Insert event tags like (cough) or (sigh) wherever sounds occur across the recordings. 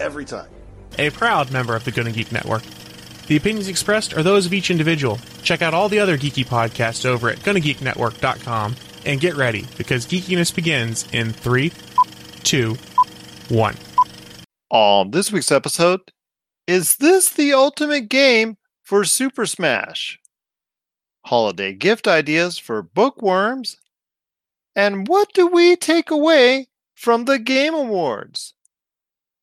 every time. A proud member of the Gonna Geek Network. The opinions expressed are those of each individual. Check out all the other geeky podcasts over at GonnaGeekNetwork.com and get ready because geekiness begins in three, two, one. On this week's episode, is this the ultimate game for Super Smash? Holiday gift ideas for bookworms? And what do we take away from the Game Awards?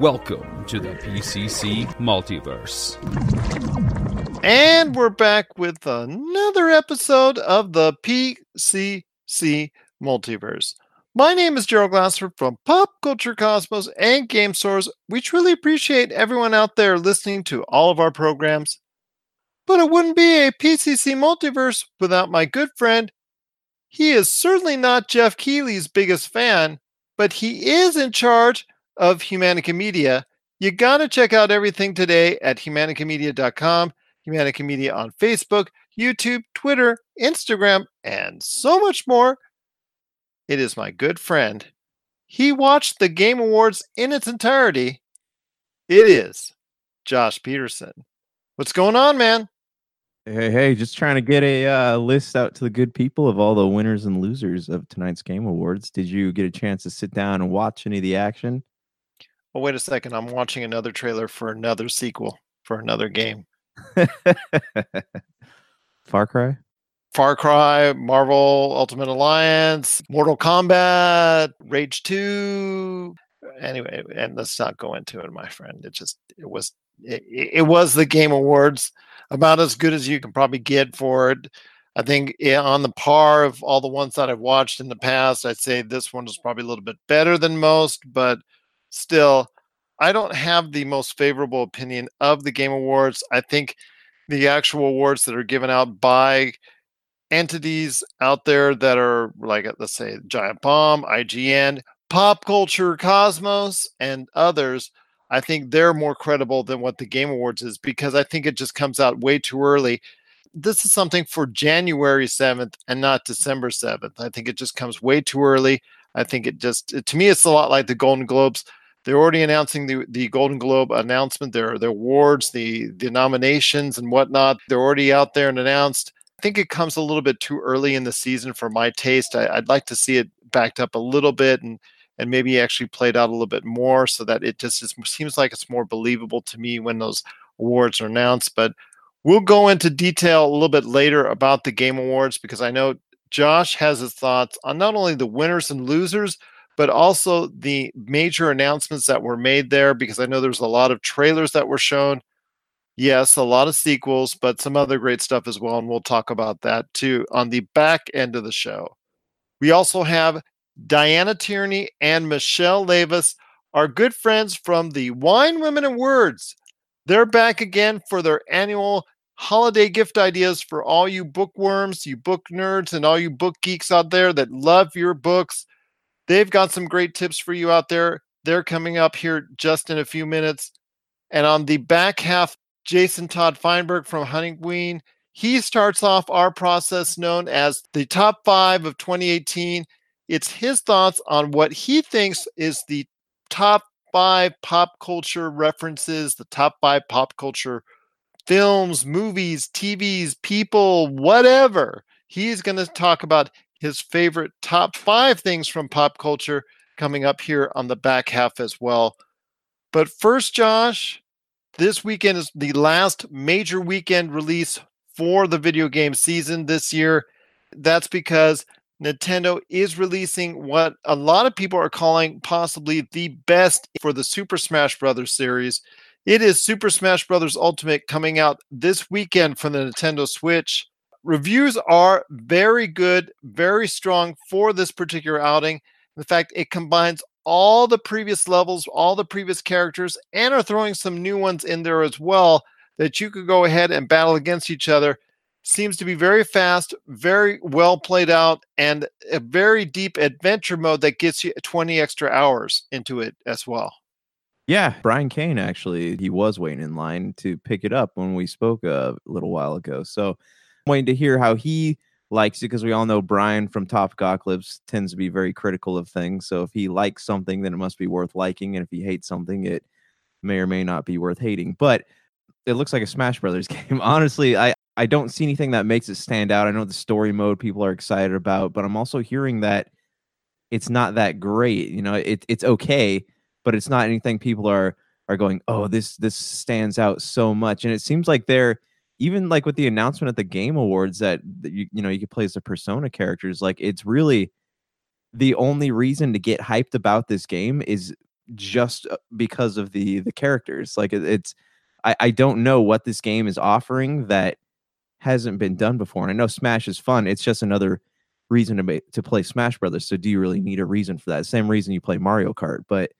Welcome to the PCC Multiverse. And we're back with another episode of the PCC Multiverse. My name is Gerald Glassford from Pop Culture Cosmos and Game Source. We truly appreciate everyone out there listening to all of our programs. But it wouldn't be a PCC Multiverse without my good friend. He is certainly not Geoff Keighley's biggest fan, but he is in charge of Humanica Media. You got to check out everything today at humanicamedia.com, Humanica Media on Facebook, YouTube, Twitter, Instagram, and so much more. It is my good friend. He watched the Game Awards in its entirety. It is Josh Peterson. What's going on, man? Hey, hey, just trying to get a uh, list out to the good people of all the winners and losers of tonight's Game Awards. Did you get a chance to sit down and watch any of the action? Oh, wait a second. I'm watching another trailer for another sequel for another game. (laughs) Far Cry? Far Cry, Marvel Ultimate Alliance, Mortal Kombat, Rage 2. Anyway, and let's not go into it, my friend. It just it was it, it was the Game Awards about as good as you can probably get for it. I think eh, on the par of all the ones that I've watched in the past, I'd say this one is probably a little bit better than most, but still, I don't have the most favorable opinion of the Game Awards. I think the actual awards that are given out by entities out there that are like uh, let's say Giant Bomb, IGN, Pop Culture Cosmos, and others, I think they're more credible than what the Game Awards is because I think it just comes out way too early. This is something for January 7th and not December 7th. I think it just comes way too early. I think it just to me it's a lot like the Golden Globes. They're already announcing the, the Golden Globe announcement, their their awards, the the nominations and whatnot. They're already out there and announced. I think it comes a little bit too early in the season for my taste. I, would like to see it backed up a little bit and and maybe actually played out a little bit more so that it just, just seems like it's more believable to me when those awards are announced. But we'll go into detail a little bit later about the game awards because I know Josh has his thoughts on not only the winners and losers, but also the major announcements that were made there because I know there's a lot of trailers that were shown yes, a lot of sequels, but some other great stuff as well. And we'll talk about that too on the back end of the show. We also have Diana Tierney and Michelle Levis, our good friends from the Wine Women and Words. They're back again for their annual holiday gift ideas for all you bookworms, you book nerds, and all you book geeks out there that love your books. They've got some great tips for you out there. They're coming up here just in a few minutes. And on the back half Jason Todd Feinberg from Hunting Queen. He starts off our process known as the top five of 2018. It's his thoughts on what he thinks is the top five pop culture references, the top five pop culture films, movies, TVs, people, whatever. He's going to talk about his favorite top five things from pop culture coming up here on the back half as well. But first, Josh, this weekend is the last major weekend release for the video game season this year. That's because Nintendo is releasing what a lot of people are calling possibly the best for the Super Smash Brothers series. It is Super Smash Brothers Ultimate coming out this weekend for the Nintendo Switch. Reviews are very good, very strong for this particular outing. In fact, it combines all the previous levels, all the previous characters, and are throwing some new ones in there as well that you could go ahead and battle against each other. Seems to be very fast, very well played out, and a very deep adventure mode that gets you 20 extra hours into it as well. Yeah, Brian Kane actually, he was waiting in line to pick it up when we spoke a little while ago. So To hear how he likes it because we all know Brian from Top Gocklibs tends to be very critical of things. So if he likes something, then it must be worth liking. And if he hates something, it may or may not be worth hating. But it looks like a Smash Brothers (laughs) game. Honestly, I, I don't see anything that makes it stand out. I know the story mode people are excited about, but I'm also hearing that it's not that great. You know, it, it's okay but it's not anything people are are going, oh, this this stands out so much. And it seems like they're even like with the announcement at the Game Awards that, that you you know you could play as the Persona characters. Like it's really the only reason to get hyped about this game is just uh, because of the the characters. Like it, it's I, I don't know what this game is offering that hasn't been done before. And I know Smash is fun. It's just another reason to to play Smash Brothers. So do you really need a reason for that? Same reason you play Mario Kart, but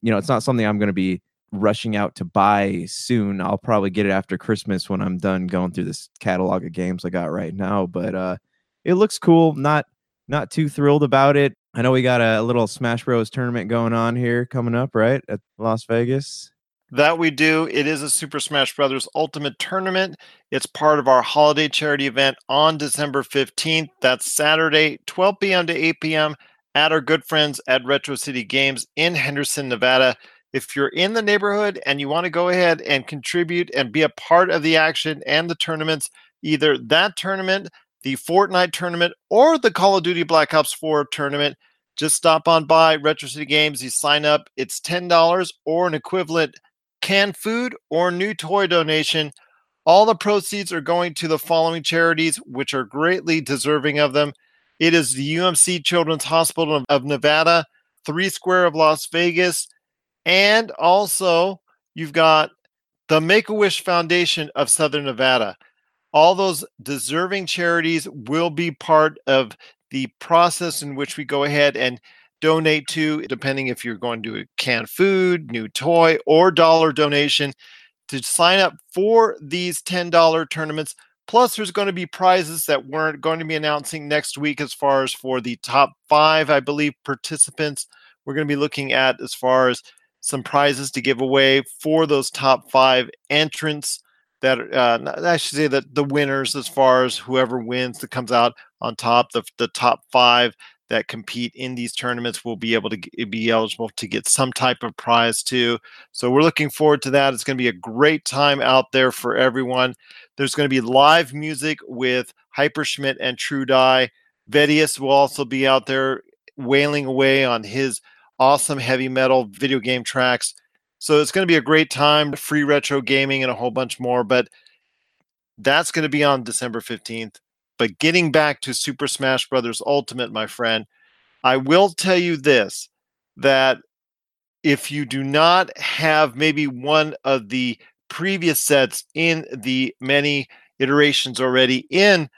you know, it's not something I'm going to be rushing out to buy soon. I'll probably get it after Christmas when I'm done going through this catalog of games I got right now. But uh, it looks cool. Not not too thrilled about it. I know we got a little Smash Bros tournament going on here coming up, right at Las Vegas. That we do. It is a Super Smash Brothers Ultimate Tournament. It's part of our holiday charity event on December 15th. That's Saturday, 12 p.m. to 8 p.m at our good friends at Retro City Games in Henderson, Nevada. If you're in the neighborhood and you want to go ahead and contribute and be a part of the action and the tournaments, either that tournament, the Fortnite tournament, or the Call of Duty Black Ops 4 tournament, just stop on by Retro City Games. You sign up, it's $10 or an equivalent canned food or new toy donation. All the proceeds are going to the following charities, which are greatly deserving of them. It is the UMC Children's Hospital of Nevada, Three Square of Las Vegas, and also you've got the Make a Wish Foundation of Southern Nevada. All those deserving charities will be part of the process in which we go ahead and donate to, depending if you're going to a canned food, new toy, or dollar donation. To sign up for these $10 tournaments, Plus, there's going to be prizes that we're going to be announcing next week as far as for the top five, I believe, participants. We're going to be looking at as far as some prizes to give away for those top five entrants that uh, I should say that the winners, as far as whoever wins that comes out on top, the, the top five that compete in these tournaments will be able to be eligible to get some type of prize too. So we're looking forward to that. It's going to be a great time out there for everyone. There's going to be live music with Hyperschmidt and True Die. Vedius will also be out there wailing away on his awesome heavy metal video game tracks. So it's going to be a great time, free retro gaming and a whole bunch more. But that's going to be on December 15th. But getting back to Super Smash Brothers Ultimate, my friend, I will tell you this that if you do not have maybe one of the previous sets in the many iterations already in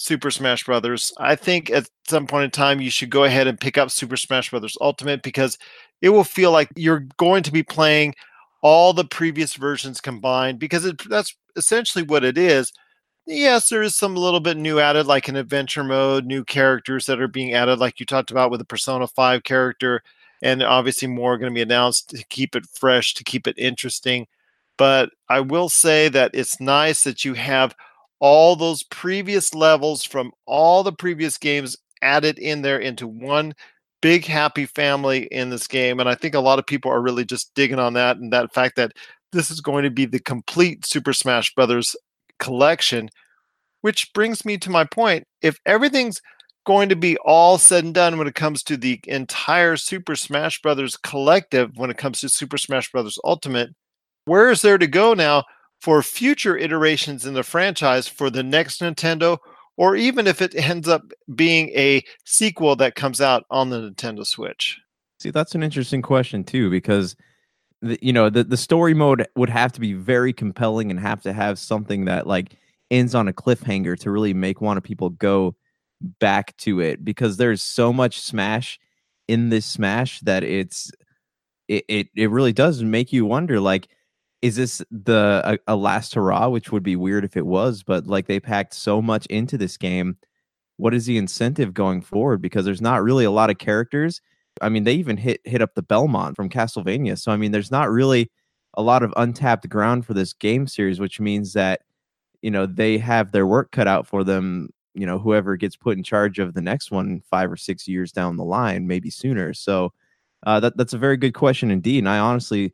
Super Smash Brothers, I think at some point in time you should go ahead and pick up Super Smash Brothers Ultimate because it will feel like you're going to be playing all the previous versions combined because it, that's essentially what it is yes, there is some little bit new added, like an adventure mode, new characters that are being added, like you talked about with the Persona 5 character, and obviously more going to be announced to keep it fresh, to keep it interesting. But I will say that it's nice that you have all those previous levels from all the previous games added in there into one big happy family in this game. And I think a lot of people are really just digging on that and that fact that this is going to be the complete Super Smash Brothers collection, which brings me to my point. If everything's going to be all said and done when it comes to the entire Super Smash Brothers collective when it comes to Super Smash Brothers Ultimate, where is there to go now for future iterations in the franchise for the next Nintendo or even if it (laughs) ends up being a sequel that comes out on the Nintendo Switch? See, that's an interesting question too, because the, you know the the story mode would have to be very compelling and have to have something that like ends on a cliffhanger to really make one of people go back to it because there's so much smash in this smash that it's it it, it really does make you wonder like is this the a, a last hurrah which would be weird if it was but like they packed so much into this game. What is the incentive going forward? Because there's not really a lot of characters. I mean they even hit hit up the belmont from castlevania so i mean there's not really a lot of untapped ground for this game series which means that you know they have their work cut out for them you know whoever gets put in charge of the next one five or six years down the line maybe sooner. So uh, that, that's a very good question indeed and i honestly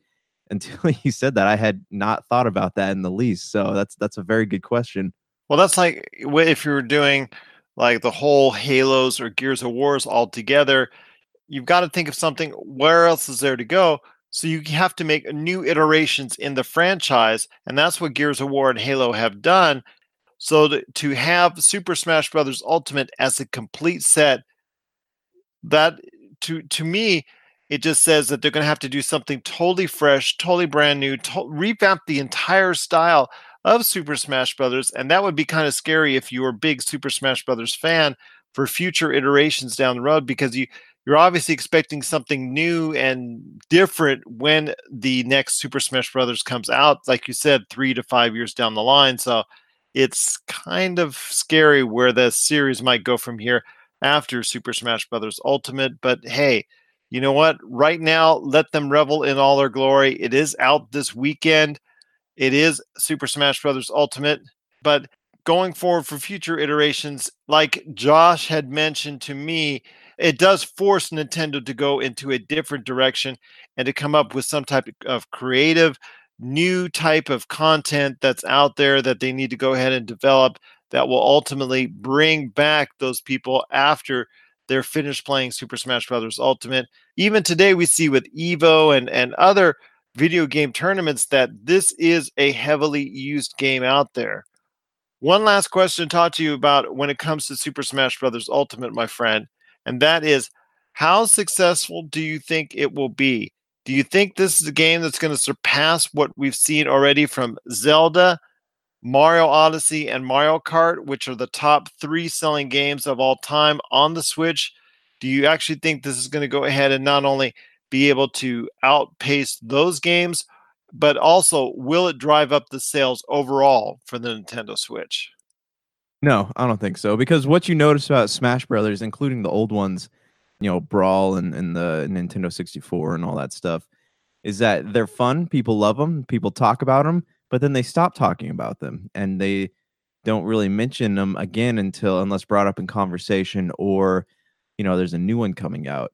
until (laughs) you said that i had not thought about that in the least so that's that's a very good question Well, that's like if you were doing like the whole Halos or Gears of Wars all together, you've got to think of something. Where else is there to go? So you have to make new iterations in the franchise, and that's what Gears of War and Halo have done. So to, to have Super Smash Brothers Ultimate as a complete set, that to to me, it just says that they're going to have to do something totally fresh, totally brand new, to- revamp the entire style of Super Smash Brothers, and that would be kind of scary if you were a big Super Smash Brothers fan for future iterations down the road because you you're obviously expecting something new and different when the next Super Smash Brothers comes out, like you said, three to five years down the line. So it's kind of scary where the series might go from here after Super Smash Brothers Ultimate. But hey, you know what? Right now, let them revel in all their glory. It is out this weekend. It is Super Smash Brothers Ultimate, but going forward for future iterations, like Josh had mentioned to me, it does force Nintendo to go into a different direction and to come up with some type of creative, new type of content that's out there that they need to go ahead and develop that will ultimately bring back those people after they're finished playing Super Smash Brothers Ultimate. Even today, we see with Evo and, and other video game tournaments that this is a heavily used game out there. One last question to talk to you about when it comes to Super Smash Brothers Ultimate, my friend, and that is how successful do you think it will be? Do you think this is a game that's going to surpass what we've seen already from Zelda, Mario Odyssey, and Mario Kart, which are the top three selling games of all time on the Switch? Do you actually think this is going to go ahead and not only be able to outpace those games, but also will it drive up the sales overall for the Nintendo Switch? No, I don't think so. Because what you notice about Smash Brothers, including the old ones, you know, Brawl and, and the Nintendo 64 and all that stuff, is that they're fun. People love them. People talk about them, but then they stop talking about them and they don't really mention them again until unless brought up in conversation or, you know, there's a new one coming out.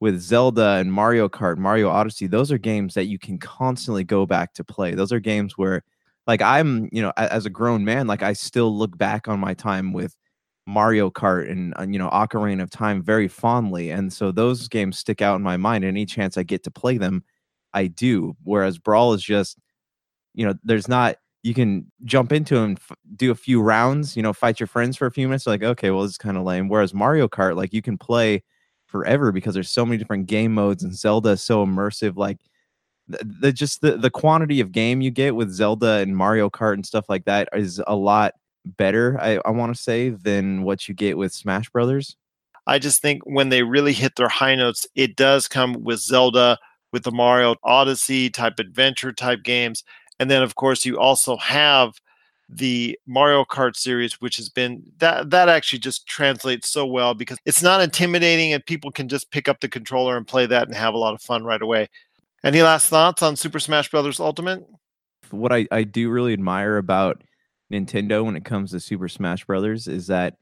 With Zelda and Mario Kart, Mario Odyssey, those are games that you can constantly go back to play. Those are games where like I'm, you know, as a grown man, like I still look back on my time with Mario Kart and uh, you know Ocarina of Time very fondly, and so those games stick out in my mind. Any chance I get to play them, I do. Whereas Brawl is just, you know, there's not you can jump into and f- do a few rounds, you know, fight your friends for a few minutes. Like, okay, well, this is kind of lame. Whereas Mario Kart, like, you can play forever because there's so many different game modes, and Zelda is so immersive. Like, the, the just the the quantity of game you get with Zelda and Mario Kart and stuff like that is a lot better. I, I want to say than what you get with Smash Brothers. I just think when they really hit their high notes, it does come with Zelda, with the Mario Odyssey type adventure type games. And then, of course, you also have the Mario Kart series, which has been that that actually just translates so well because it's not intimidating and people can just pick up the controller and play that and have a lot of fun right away. Any last thoughts on Super Smash Brothers Ultimate? What I, I do really admire about Nintendo when it comes to Super Smash Brothers is that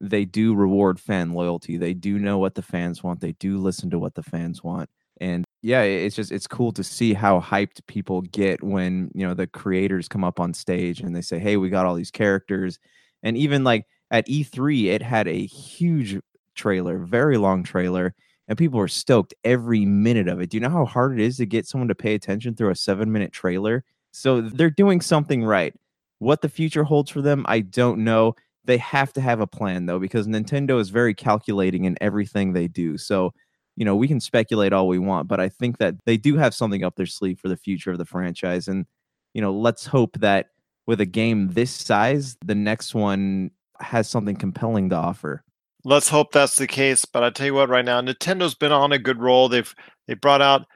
they do reward fan loyalty. They do know what the fans want. They do listen to what the fans want. And yeah, it's just it's cool to see how hyped people get when, you know, the creators come up on stage and they say, "Hey, we got all these characters." And even like at E3 it had a huge trailer, very long trailer, and people were stoked every minute of it. Do you know how hard it is to get someone to pay attention through a 7-minute trailer? So they're doing something right. What the future holds for them, I don't know. They have to have a plan though because Nintendo is very calculating in everything they do. So you know, we can speculate all we want, but I think that they do have something up their sleeve for the future of the franchise. And, you know, let's hope that with a game this size, the next one has something compelling to offer. Let's hope that's the case. But I tell you what, right now, Nintendo's been on a good roll. They've they brought out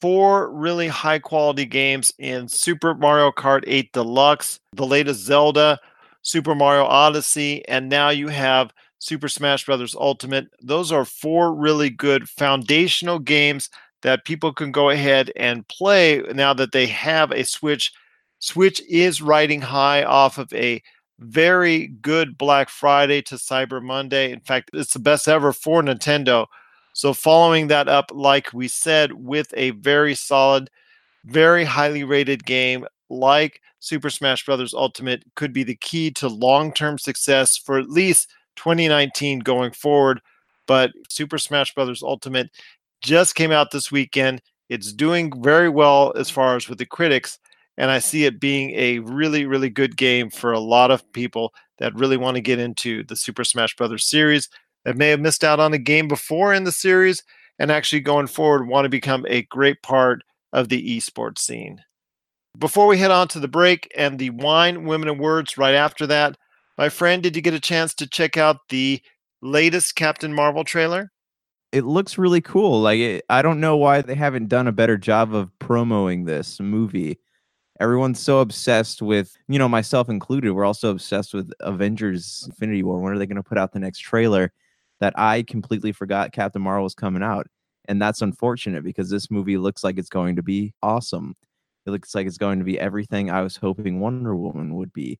four really high quality games in Super Mario Kart 8 Deluxe, the latest Zelda, Super Mario Odyssey, and now you have Super Smash Brothers Ultimate. Those are four really good foundational games that people can go ahead and play now that they have a Switch. Switch is riding high off of a very good Black Friday to Cyber Monday. In fact, it's the best ever for Nintendo. So, following that up, like we said, with a very solid, very highly rated game like Super Smash Brothers Ultimate could be the key to long term success for at least 2019 going forward. But Super Smash Brothers Ultimate just came out this weekend. It's doing very well as far as with the critics. And I see it being a really, really good game for a lot of people that really want to get into the Super Smash Brothers series that may have missed out on a game before in the series and actually going forward want to become a great part of the esports scene. Before we head on to the break and the wine, women, and words right after that, my friend, did you get a chance to check out the latest Captain Marvel trailer? It looks really cool. Like it, I don't know why they haven't done a better job of promoting this movie. Everyone's so obsessed with, you know, myself included. We're also obsessed with Avengers Infinity War. When are they going to put out the next trailer? That I completely forgot Captain Marvel was coming out. And that's unfortunate because this movie looks like it's going to be awesome. It looks like it's going to be everything I was hoping Wonder Woman would be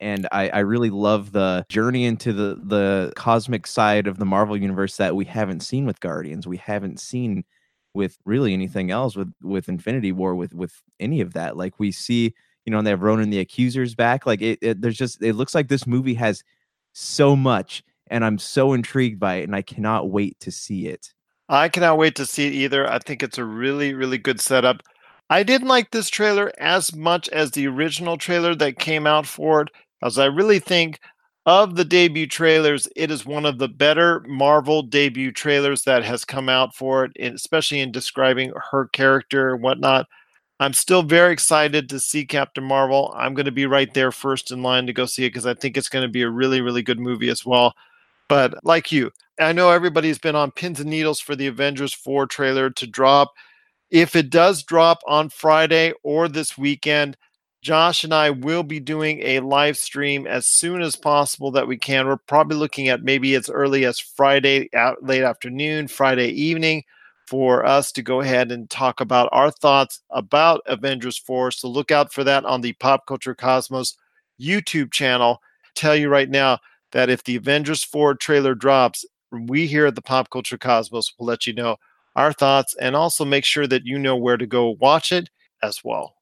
and I, I really love the journey into the the cosmic side of the Marvel universe that we haven't seen with Guardians. We haven't seen with really anything else with with Infinity War with with any of that. Like we see, you know, and they have Ronan the Accusers back. Like it, it there's just it looks like this movie has so much, and I'm so intrigued by it, and I cannot wait to see it. I cannot wait to see it either. I think it's a really really good setup. I didn't like this trailer as much as the original trailer that came out for it as I really think of the debut trailers, it is one of the better Marvel debut trailers that has come out for it, especially in describing her character and whatnot. I'm still very excited to see Captain Marvel. I'm going to be right there first in line to go see it because I think it's going to be a really, really good movie as well. But like you, I know everybody's been on pins and needles for the Avengers 4 trailer to drop. If it does drop on Friday or this weekend, Josh and I will be doing a live stream as soon as possible that we can. We're probably looking at maybe as early as Friday late afternoon, Friday evening for us to go ahead and talk about our thoughts about Avengers 4. So look out for that on the Pop Culture Cosmos YouTube channel. Tell you right now that if the Avengers 4 trailer drops, we here at the Pop Culture Cosmos will let you know our thoughts and also make sure that you know where to go watch it as well.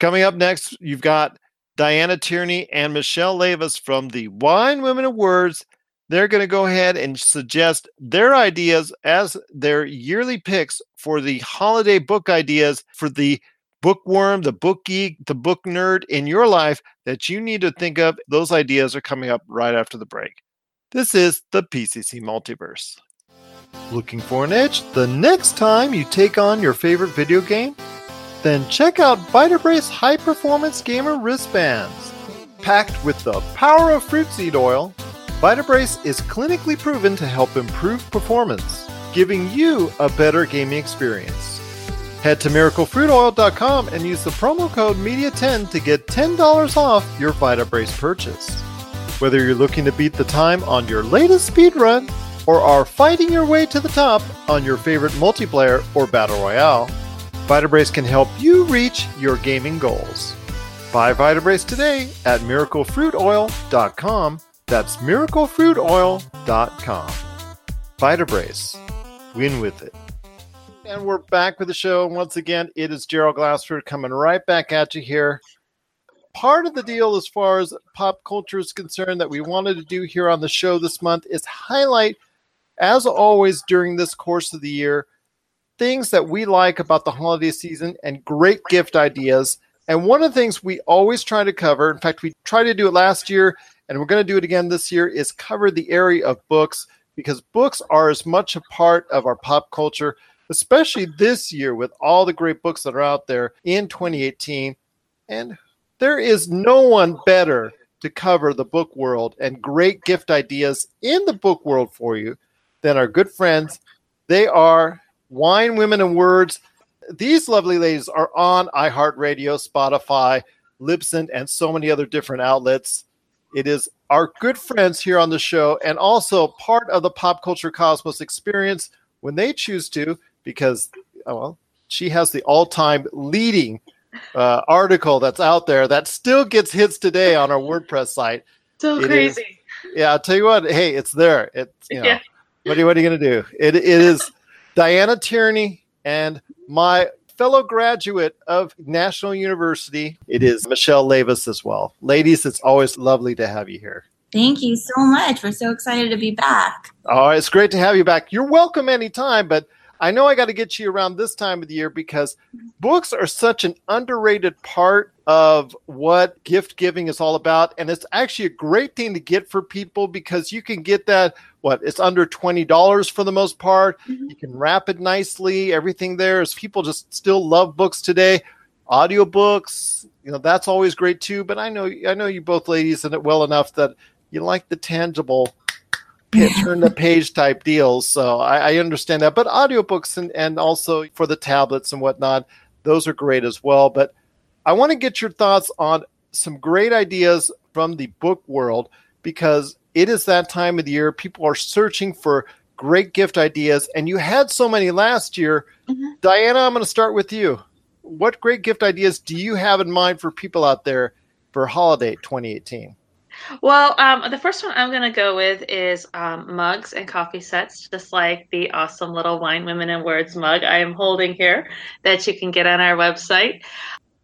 Coming up next, you've got Diana Tierney and Michelle Lavis from the Wine Women of Words. They're going to go ahead and suggest their ideas as their yearly picks for the holiday book ideas for the bookworm, the book geek, the book nerd in your life that you need to think of. Those ideas are coming up right after the break. This is the PCC Multiverse. Looking for an edge the next time you take on your favorite video game? Then check out Vitabrace High Performance Gamer Wristbands. Packed with the power of fruit seed oil, Vitabrace is clinically proven to help improve performance, giving you a better gaming experience. Head to miraclefruitoil.com and use the promo code MEDIA10 to get $10 off your Vitabrace purchase. Whether you're looking to beat the time on your latest speed run or are fighting your way to the top on your favorite multiplayer or battle royale, Vitabrace can help you reach your gaming goals. Buy Vitabrace today at miraclefruitoil.com. That's miraclefruitoil.com. Vitabrace. Win with it. And we're back with the show. Once again, it is Gerald Glassford coming right back at you here. part of the deal as far as pop culture is concerned that we wanted to do here on the show this month is highlight, as always during this course of the year, things that we like about the holiday season and great gift ideas. And one of the things we always try to cover, in fact, we tried to do it last year and we're going to do it again this year, is cover the area of books because books are as much a part of our pop culture, especially this year with all the great books that are out there in 2018. And there is no one better to cover the book world and great gift ideas in the book world for you than our good friends. They are Wine, Women, and Words. These lovely ladies are on iHeartRadio, Spotify, Libsyn, and so many other different outlets. It is our good friends here on the show and also part of the pop culture cosmos experience when they choose to, because, oh, well, she has the all time leading uh, article that's out there that still gets hits today on our WordPress site. So It crazy. is- yeah, I'll tell you what. Hey, it's there. It's you know, Yeah. what are you, what are you going to do? It it is Diana Tierney and my fellow graduate of National University. It is Michelle Lavis as well. Ladies, it's always lovely to have you here. Thank you so much. We're so excited to be back. Oh, it's great to have you back. You're welcome anytime, but I know I got to get you around this time of the year because books are such an underrated part of what gift giving is all about. And it's actually a great thing to get for people because you can get that, what, it's under $20 for the most part. Mm-hmm. You can wrap it nicely. Everything there is people just still love books today. Audiobooks, you know, that's always great too. But I know, I know you both ladies in it well enough that you like the tangible turn the page type deals. So I, I understand that. But audiobooks and, and also for the tablets and whatnot, those are great as well. But I want to get your thoughts on some great ideas from the book world because it is that time of the year. People are searching for great gift ideas, and you had so many last year. Mm-hmm. Diana, I'm going to start with you. What great gift ideas do you have in mind for people out there for holiday 2018? Well, um, the first one I'm going to go with is um, mugs and coffee sets, just like the awesome little Wine, Women, and Words mug I am holding here that you can get on our website.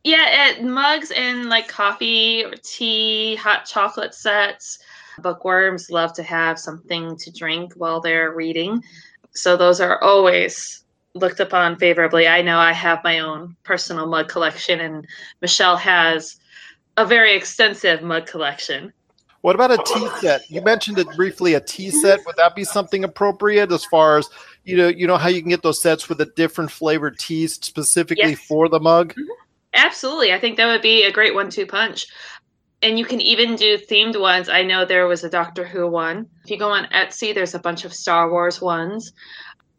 Yeah, it, mugs and like coffee, or tea, hot chocolate sets. Bookworms love to have something to drink while they're reading. So those are always looked upon favorably. I know I have my own personal mug collection, and Michelle has a very extensive mug collection. What about a tea set? You mentioned it briefly. A tea mm-hmm. set would that be something appropriate as far as you know? You know how you can get those sets with the different flavored teas specifically Yes. for the mug. Mm-hmm. Absolutely. I think that would be a great one two punch. And you can even do themed ones. I know there was a Doctor Who one. If you go on Etsy, there's a bunch of Star Wars ones.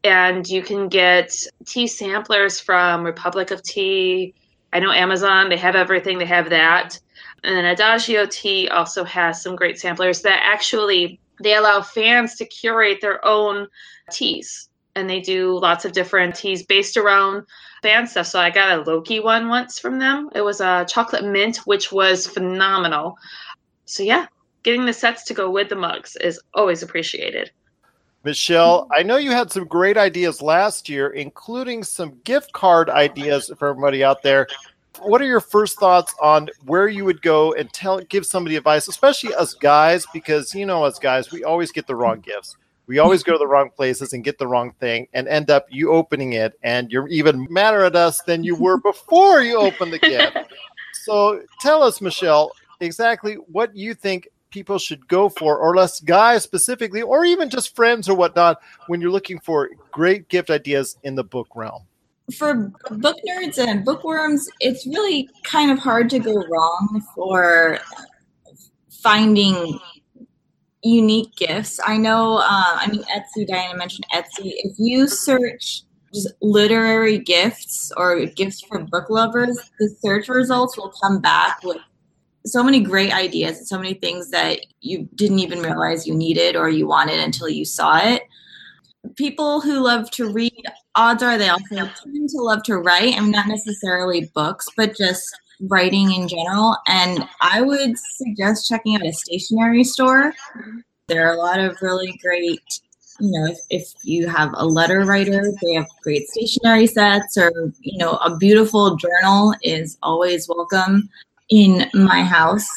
And you can get tea samplers from Republic of Tea. I know Amazon, they have everything, they have that. And then Adagio Tea also has some great samplers that actually they allow fans to curate their own teas. And they do lots of different teas based around fan stuff. So I got a Loki one once from them. It was a chocolate mint, which was phenomenal. So yeah, getting the sets to go with the mugs is always appreciated. Michelle, I know you had some great ideas last year, including some gift card ideas for everybody out there. What are your first thoughts on where you would go and tell give somebody advice, especially us guys, because you know us guys, we always get the wrong gifts. We always go to the wrong places and get the wrong thing and end up you opening it and you're even madder at us than you were before you opened the gift. (laughs) So tell us, Michelle, exactly what you think people should go for, or less guys specifically, or even just friends or whatnot, when you're looking for great gift ideas in the book realm. For book nerds and bookworms, it's really kind of hard to go wrong for finding unique gifts. I know, uh, I mean, Etsy, Diana mentioned Etsy. If you search just literary gifts or gifts for book lovers, the search results will come back with so many great ideas and so many things that you didn't even realize you needed or you wanted until you saw it. People who love to read, odds are they also tend to love to write. I mean, not necessarily books, but just writing in general. And I would suggest checking out a stationery store. There are a lot of really great, you know, if, if you have a letter writer, they have great stationery sets, or, you know, a beautiful journal is always welcome. in my house.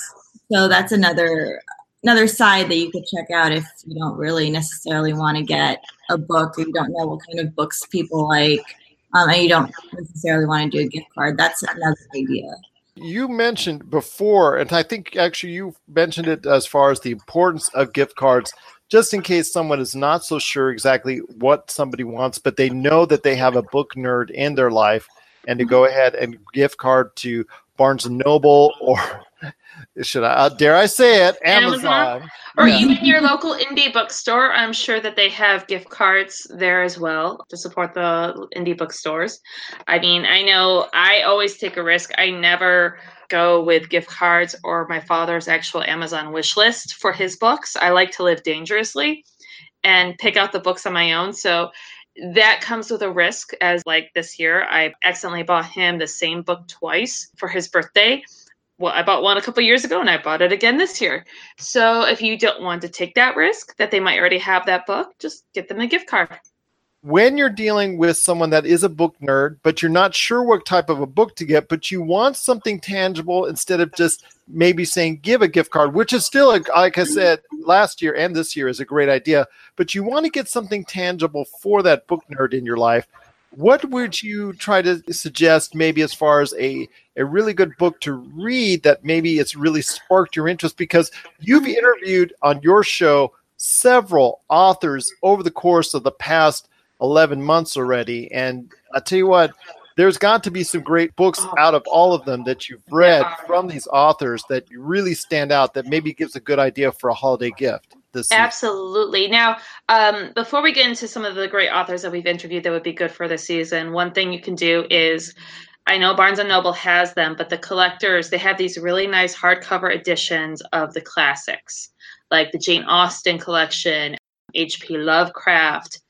So that's another another side that you could check out if you don't really necessarily want to get a book or you don't know what kind of books people like um, and you don't necessarily want to do a gift card. That's another idea. You mentioned before, and I think actually you mentioned it as far as the importance of gift cards, just in case someone is not so sure exactly what somebody wants, but they know that they have a book nerd in their life, and to go ahead and gift card to Barnes and Noble or should I uh, dare I say it, Amazon, Amazon? or Yeah. even your local indie bookstore. I'm sure that they have gift cards there as well to support the indie bookstores. I mean, I know I always take a risk. I never go with gift cards or my father's actual Amazon wish list for his books. I like to live dangerously and pick out the books on my own. So that comes with a risk as like this year i accidentally bought him the same book twice for his birthday well i bought one a couple years ago and i bought it again this year so if you don't want to take that risk that they might already have that book just get them a gift card when you're dealing with someone that is a book nerd, but you're not sure what type of a book to get, but you want something tangible instead of just maybe saying give a gift card, which is still, like I said last year and this year, is a great idea. But you want to get something tangible for that book nerd in your life. What would you try to suggest, maybe as far as a, a really good book to read that maybe it's really sparked your interest? Because you've interviewed on your show several authors over the course of the past 11 months already. And I tell you what, there's got to be some great books out of all of them that you've read from these authors that really stand out that maybe gives a good idea for a holiday gift this season. Absolutely. Now, um, before we get into some of the great authors that we've interviewed that would be good for this season, one thing you can do is I know Barnes and Noble has them, but the collectors, they have these really nice hardcover editions of the classics, like the Jane Austen collection, H.P. Lovecraft.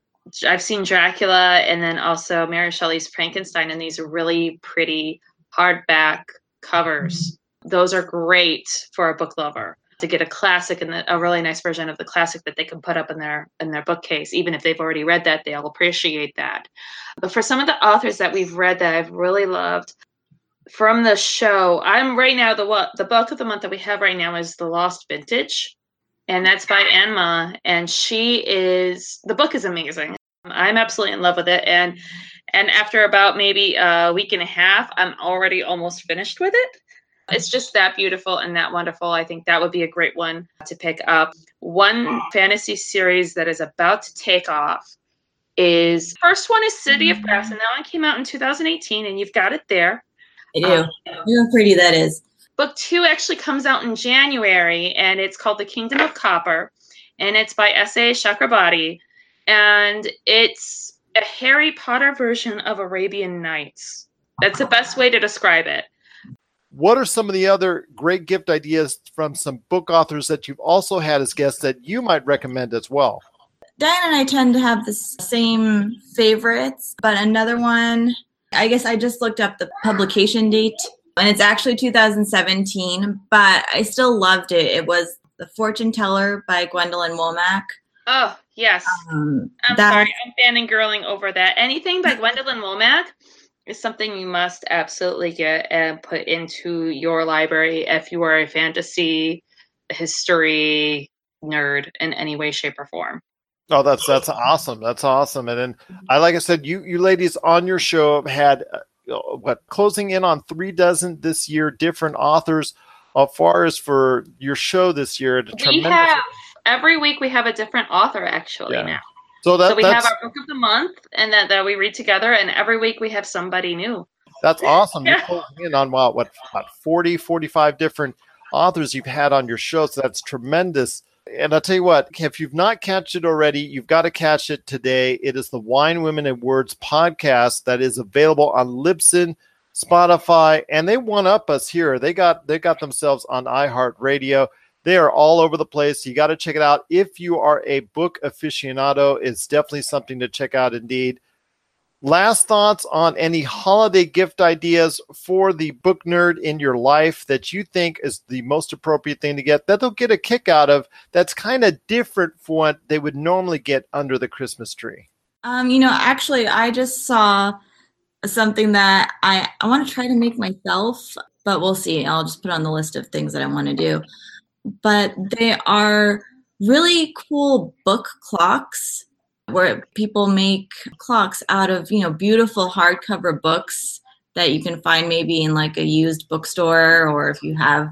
I've seen Dracula and then also Mary Shelley's Frankenstein and these really pretty hardback covers. Those are great for a book lover to get a classic and a really nice version of the classic that they can put up in their in their bookcase. Even if they've already read that they'll appreciate that. But for some of the authors that we've read that i've really loved from the show i'm right now the what the book of the month that we have right now is the lost vintage and that's by Ann Mah and she is the book is amazing. I'm absolutely in love with it and and after about maybe a week and a half i'm already almost finished with it it's just that beautiful and that wonderful. I think that would be a great one to pick up. One fantasy series that is about to take off is first one is City of Brass, and that one came out in 2018, and you've got it there. I do. Um, Look how pretty that is. book two actually comes out in January, and it's called The Kingdom of Copper, and it's by S.A. Chakraborty, and it's a Harry Potter version of Arabian Nights. That's the best way to describe it. What are some of the other great gift ideas from some book authors that you've also had as guests that you might recommend as well? Diane and I tend to have the same favorites, but another one, I guess I just looked up the publication date and it's actually 2017, but I still loved it. It was The Fortune Teller by Gwendolyn Womack. Oh, yes. Um, I'm that- sorry, I'm fangirling over that. Anything by Gwendolyn Womack is something you must absolutely get and put into your library if you are a fantasy history nerd in any way, shape, or form. Oh, that's that's awesome. That's awesome. And then I like I said, you you ladies on your show have had uh, what closing in on three dozen this year different authors. As far as for your show this year, We have every week we have a different author actually Yeah. now. So that so we that's have our book of the month and that, that we read together and every week we have somebody new. that's awesome. You're Yeah. closing in on what what about 40, 45 different authors you've had on your show. So that's tremendous. And I'll tell you what, if you've not catched it already, you've got to catch it today. It is the Wine, Women, and Words podcast that is available on Libsyn, Spotify, and they one up us here. They got they got themselves on iHeartRadio. They are all over the place. You got to check it out. If you are a book aficionado, it's definitely something to check out indeed. Last thoughts on any holiday gift ideas for the book nerd in your life that you think is the most appropriate thing to get that they'll get a kick out of that's kind of different from what they would normally get under the Christmas tree? Um, you know, actually, I just saw something that I, I want to try to make myself, but we'll see. I'll just put on the list of things that I want to do. But they are really cool book clocks where people make clocks out of, you know, beautiful hardcover books that you can find maybe in like a used bookstore or if you have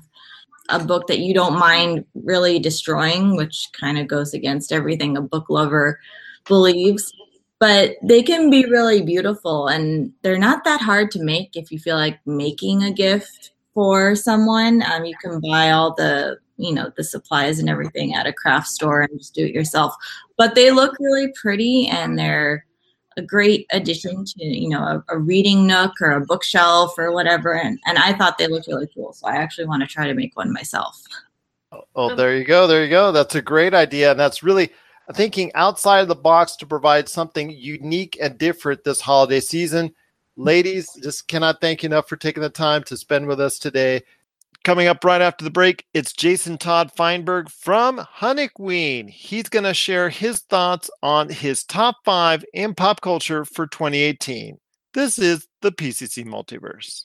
a book that you don't mind really destroying, which kind of goes against everything a book lover believes. But they can be really beautiful and they're not that hard to make if you feel like making a gift for someone. Um, you can buy all the you know the supplies and everything at a craft store and just do it yourself. But they look really pretty and they're a great addition to you know a, a, reading nook or a bookshelf or whatever. And, and i thought they looked really cool. So i actually want to try to make one myself. Oh, oh there you go there you go. That's a great idea. And that's really thinking outside of the box to provide something unique and different this holiday season. Mm-hmm. Ladies just cannot thank you enough for taking the time to spend with us today Coming up right after the break, it's Jason Todd Feinberg from Hunnikween. He's going to share his thoughts on his top five in pop culture for 2018. This is the PCC Multiverse.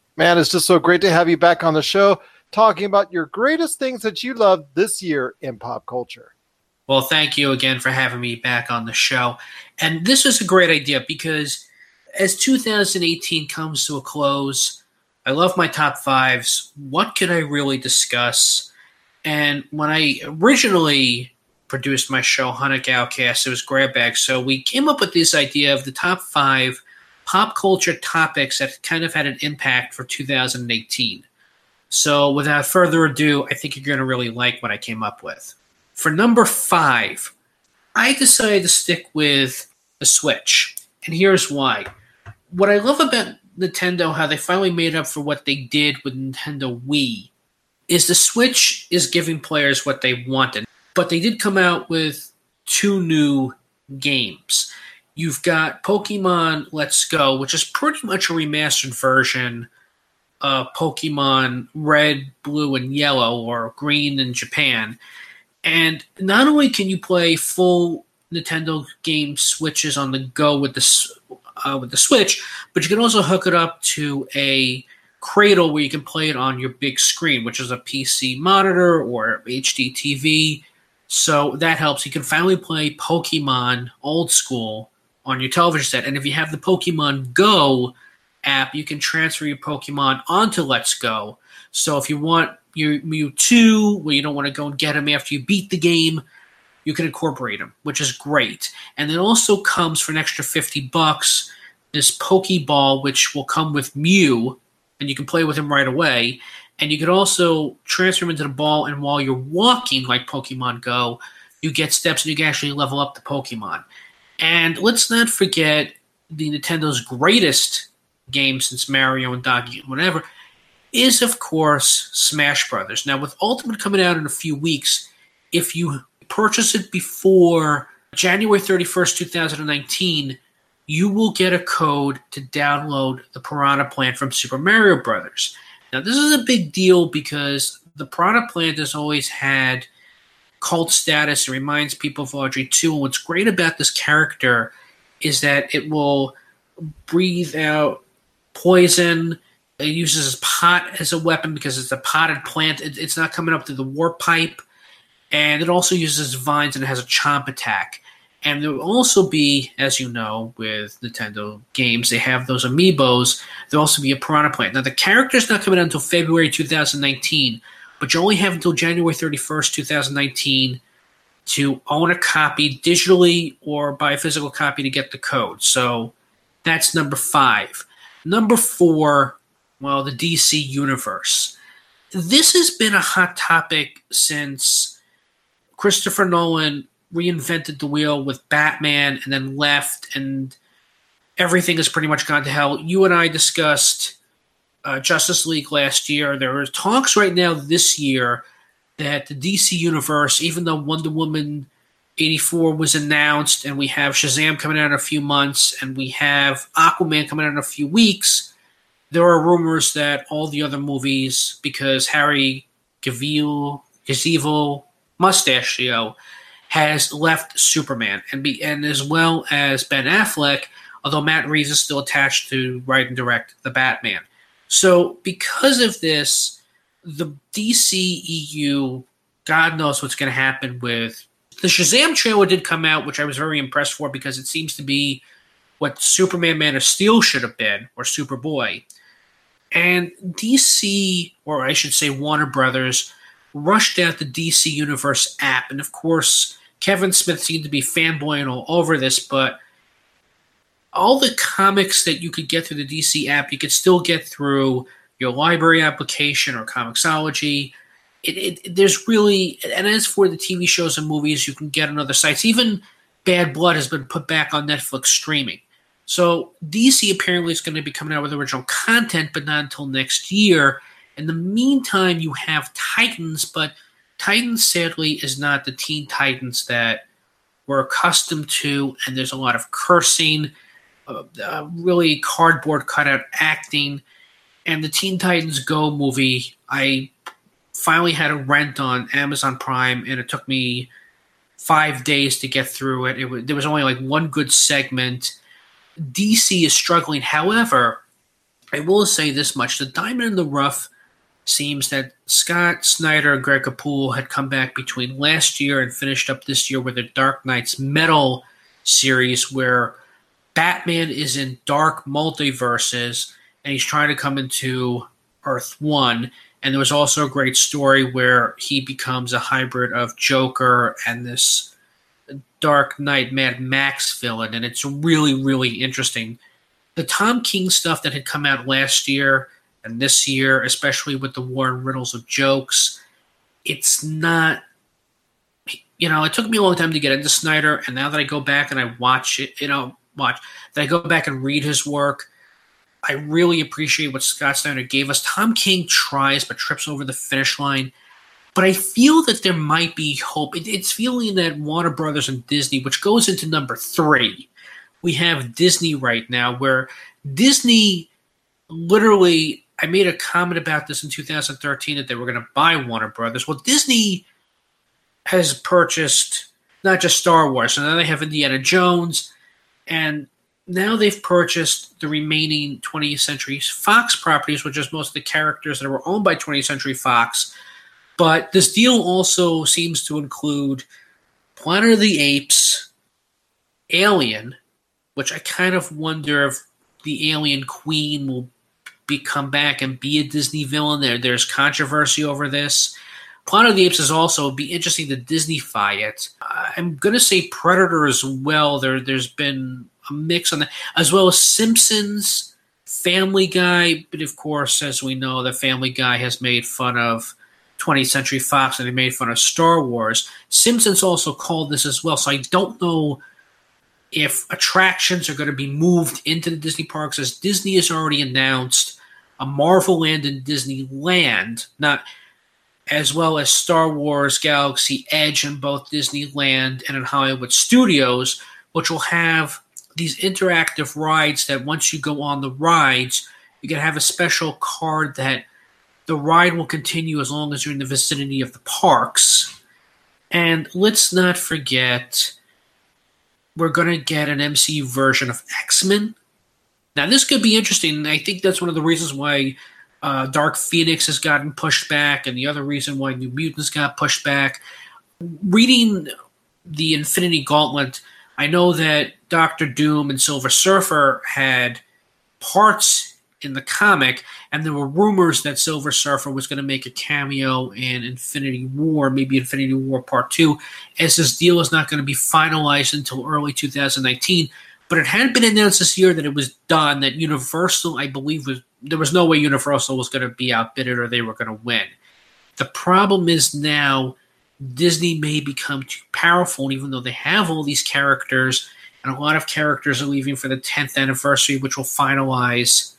Man, it's just so great to have you back on the show talking about your greatest things that you loved this year in pop culture. Well, thank you again for having me back on the show. And this is a great idea because as 2018 comes to a close, I love my top fives. What could I really discuss? And when I originally produced my show, Hunnic Outcast, it was grab bag. So we came up with this idea of the top five pop culture topics that kind of had an impact for 2018. So, without further ado, I think you're going to really like what I came up with. For number five, I decided to stick with the Switch. And here's why. What I love about Nintendo, how they finally made up for what they did with Nintendo Wii, is the Switch is giving players what they wanted. But they did come out with two new games you've got Pokemon Let's Go, which is pretty much a remastered version of Pokemon Red, Blue, and Yellow, or Green in Japan. And not only can you play full Nintendo game switches on the go with the uh, with the Switch, but you can also hook it up to a cradle where you can play it on your big screen, which is a PC monitor or HD TV. So that helps. You can finally play Pokemon old school on your television set. And if you have the Pokemon Go app, you can transfer your Pokemon onto Let's Go. So if you want your Mewtwo, where you don't want to go and get him after you beat the game, you can incorporate him, which is great. And it also comes for an extra 50 bucks this Pokeball, which will come with Mew, and you can play with him right away. And you can also transfer him into the ball, and while you're walking like Pokemon Go, you get steps and you can actually level up the Pokemon. And let's not forget the Nintendo's greatest game since Mario and Donkey and whatever is of course Smash Brothers. Now with Ultimate coming out in a few weeks, if you purchase it before January 31st, 2019, you will get a code to download the Piranha Plant from Super Mario Brothers. Now this is a big deal because the Piranha Plant has always had cult status. It reminds people of Audrey 2. And what's great about this character is that it will breathe out poison. It uses pot as a weapon because it's a potted plant. It, it's not coming up through the warp pipe. And it also uses vines and it has a chomp attack. And there will also be, as you know, with Nintendo games, they have those amiibos. There'll also be a piranha plant. Now, the character's not coming out until February 2019, but you only have until January 31st, 2019 to own a copy digitally or buy a physical copy to get the code. So that's number five. Number four, well, the DC Universe. This has been a hot topic since Christopher Nolan reinvented the wheel with Batman and then left, and everything has pretty much gone to hell. You and I discussed uh, Justice League last year. There are talks right now this year that the DC universe, even though Wonder Woman 84 was announced and we have Shazam coming out in a few months and we have Aquaman coming out in a few weeks, there are rumors that all the other movies, because Harry Cavill, Gazebo, Mustachio has left Superman, and be, and as well as Ben Affleck, although Matt Reeves is still attached to write and direct the Batman. So because of this, the DCEU, God knows what's going to happen with the Shazam trailer did come out, which I was very impressed for because it seems to be what Superman Man of Steel should have been, or Superboy. And DC, or I should say Warner Brothers, rushed out the DC Universe app. And of course, Kevin Smith seemed to be fanboying all over this, but all the comics that you could get through the DC app, you could still get through your library application or Comixology. It, it, there's really, and as for the TV shows and movies, you can get on other sites. Even Bad Blood has been put back on Netflix streaming. So DC apparently is going to be coming out with original content, but not until next year. In the meantime, you have Titans, but Titans sadly is not the Teen Titans that we're accustomed to, and there's a lot of cursing, uh, uh, really cardboard cutout acting. And the Teen Titans Go movie, I finally had a rent on Amazon Prime, and it took me five days to get through it. it was, there was only like one good segment. DC is struggling. However, I will say this much: the diamond in the rough seems that Scott Snyder and Greg Capullo had come back between last year and finished up this year with the Dark Nights Metal series, where Batman is in dark multiverses and he's trying to come into Earth One. And there was also a great story where he becomes a hybrid of Joker and this Dark Knight Mad Max villain, and it's really, really interesting. The Tom King stuff that had come out last year and this year, especially with the War and Riddles of Jokes, it's not. You know, it took me a long time to get into Snyder, and now that I go back and I watch it, you know, watch that I go back and read his work, I really appreciate what Scott Snyder gave us. Tom King tries but trips over the finish line. But I feel that there might be hope. It, it's feeling that Warner Brothers and Disney, which goes into number three, we have Disney right now, where Disney literally, I made a comment about this in 2013 that they were going to buy Warner Brothers. Well, Disney has purchased not just Star Wars, so now they have Indiana Jones, and now they've purchased the remaining 20th Century Fox properties, which is most of the characters that were owned by 20th Century Fox. But this deal also seems to include Planet of the Apes, Alien, which I kind of wonder if the Alien Queen will be come back and be a Disney villain. There, there's controversy over this. Planet of the Apes is also be interesting to Disneyfy it. Uh, I'm gonna say Predator as well. There, there's been a mix on that, as well as Simpsons, Family Guy. But of course, as we know, the Family Guy has made fun of 20th Century Fox and they made fun of Star Wars. Simpsons also called this as well. So I don't know if attractions are going to be moved into the Disney parks, as Disney has already announced a Marvel Land in Disneyland, not as well as Star Wars Galaxy Edge in both Disneyland and in Hollywood Studios, which will have these interactive rides that once you go on the rides, you can have a special card that the ride will continue as long as you're in the vicinity of the parks. And let's not forget we're going to get an MCU version of X Men. Now, this could be interesting. I think that's one of the reasons why uh, Dark Phoenix has gotten pushed back, and the other reason why New Mutants got pushed back. Reading the Infinity Gauntlet, I know that Doctor Doom and Silver Surfer had parts in the comic, and there were rumors that Silver Surfer was going to make a cameo in Infinity War, maybe Infinity War Part 2, as this deal is not going to be finalized until early 2019. But it had been announced this year that it was done, that Universal, I believe, was there was no way Universal was going to be outbidded or they were going to win. The problem is now Disney may become too powerful, and even though they have all these characters, and a lot of characters are leaving for the 10th anniversary, which will finalize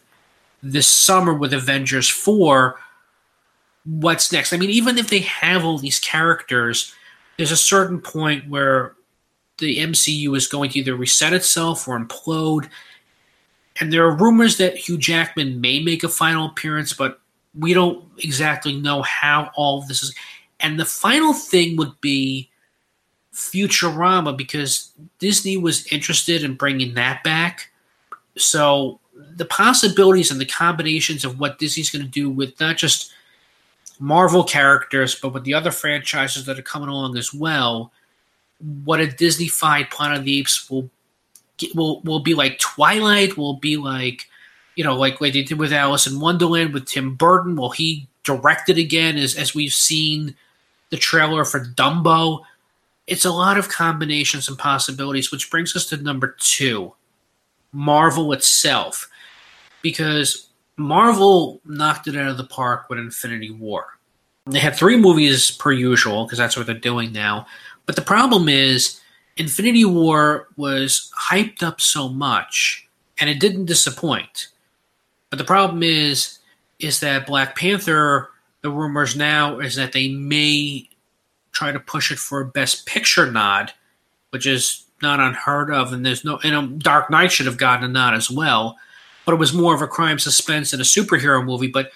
this summer with Avengers 4, what's next? I mean, even if they have all these characters, there's a certain point where the MCU is going to either reset itself or implode. And there are rumors that Hugh Jackman may make a final appearance, but we don't exactly know how all this is. And the final thing would be Futurama because Disney was interested in bringing that back. So the possibilities and the combinations of what Disney's going to do with not just Marvel characters, but with the other franchises that are coming along as well, what a Disney-fied Planet of the Apes will will will be like Twilight, will be like you know, like like they did with Alice in Wonderland with Tim Burton. Will he direct it again as as we've seen the trailer for Dumbo? It's a lot of combinations and possibilities, which brings us to number two, Marvel itself. Because Marvel knocked it out of the park with Infinity War. They had three movies per usual, because that's what they're doing now. But the problem is, Infinity War was hyped up so much, and it didn't disappoint. But the problem is, is that Black Panther, the rumors now is that they may try to push it for a Best Picture nod, which is not unheard of. And there's no, and um, Dark Knight should have gotten a nod as well, but it was more of a crime suspense and a superhero movie. But,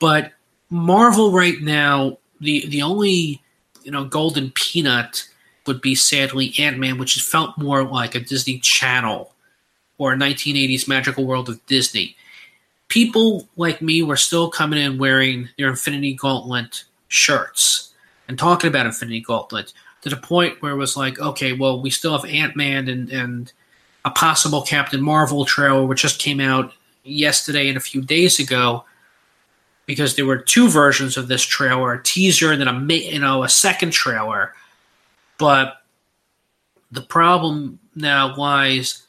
but Marvel right now, the the only you know golden peanut would be sadly Ant Man, which felt more like a Disney Channel or a 1980s magical world of Disney people like me were still coming in wearing their Infinity Gauntlet shirts and talking about Infinity Gauntlet to the point where it was like, okay, well, we still have Ant Man and, and a possible Captain Marvel trailer, which just came out yesterday and a few days ago, because there were two versions of this trailer, a teaser and then a you know a second trailer. But the problem now lies,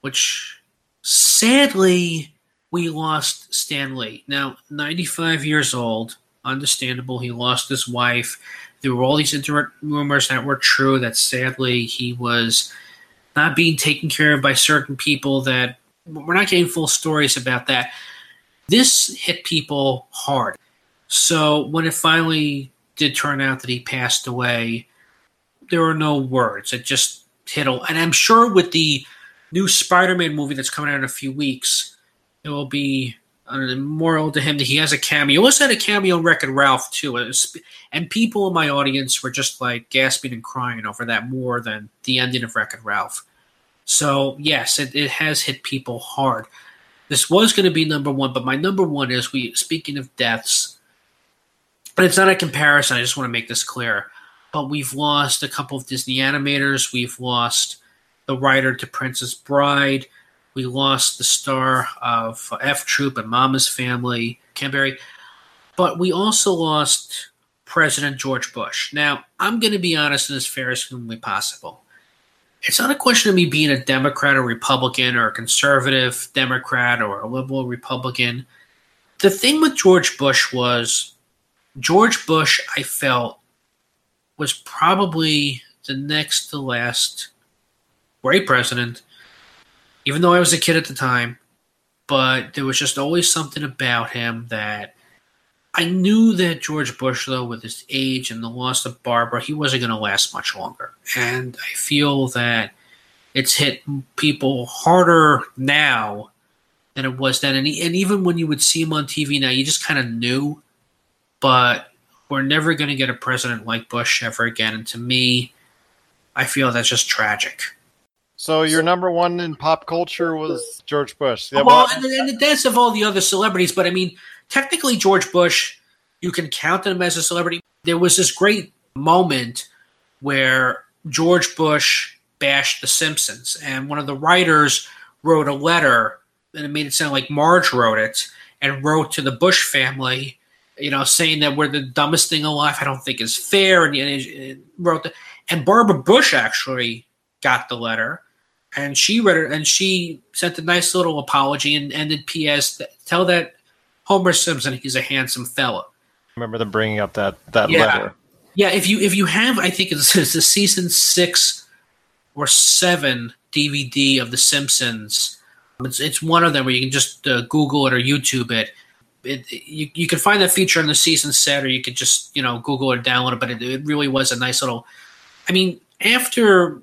which sadly we lost Stan Lee. Now, 95 years old, understandable. He lost his wife. There were all these internet rumors that were true that sadly he was not being taken care of by certain people that we're not getting full stories about that. This hit people hard. So when it finally did turn out that he passed away, there are no words. It just hit. And I'm sure with the new Spider-Man movie that's coming out in a few weeks, it will be a memorial to him that he has a cameo. He also had a cameo in Wreck-It Ralph too, and people in my audience were just like gasping and crying over that more than the ending of Wreck-It Ralph. So yes, it, it has hit people hard. This was going to be number one, but my number one is we. Speaking of deaths, but it's not a comparison. I just want to make this clear. But we've lost a couple of Disney animators. We've lost the writer to Princess Bride. We lost the star of F Troop and Mama's Family, Canterbury. But we also lost President George Bush. Now, I'm going to be honest and as fair as humanly possible. It's not a question of me being a Democrat or Republican or a conservative Democrat or a liberal Republican. The thing with George Bush was George Bush, I felt, was probably the next to last great president even though I was a kid at the time, but there was just always something about him that I knew that George Bush, though, with his age and the loss of Barbara, he wasn't going to last much longer. And I feel that it's hit people harder now than it was then. And, and even when you would see him on TV now, you just kind of knew. But we're never going to get a president like Bush ever again. And to me, I feel that's just tragic. So your number one in pop culture was George Bush. Yeah, well, and, and the deaths of all the other celebrities, but I mean, technically George Bush, you can count him as a celebrity. There was this great moment where George Bush bashed The Simpsons, and one of the writers wrote a letter, and it made it sound like Marge wrote it, and wrote to the Bush family, you know, saying that we're the dumbest thing alive. I don't think is fair, and, and wrote the, and Barbara Bush actually got the letter and she read it and she sent a nice little apology and ended P.S. Tell that Homer Simpson he's a handsome fella. remember them bringing up that that yeah. letter. Yeah, if you if you have, I think it's, it's the season six or seven DVD of The Simpsons It's it's one of them where you can just uh, Google it or YouTube it. It, you, you can find that feature in the season set, or you could just you know Google it, download it. But it, it really was a nice little. I mean, after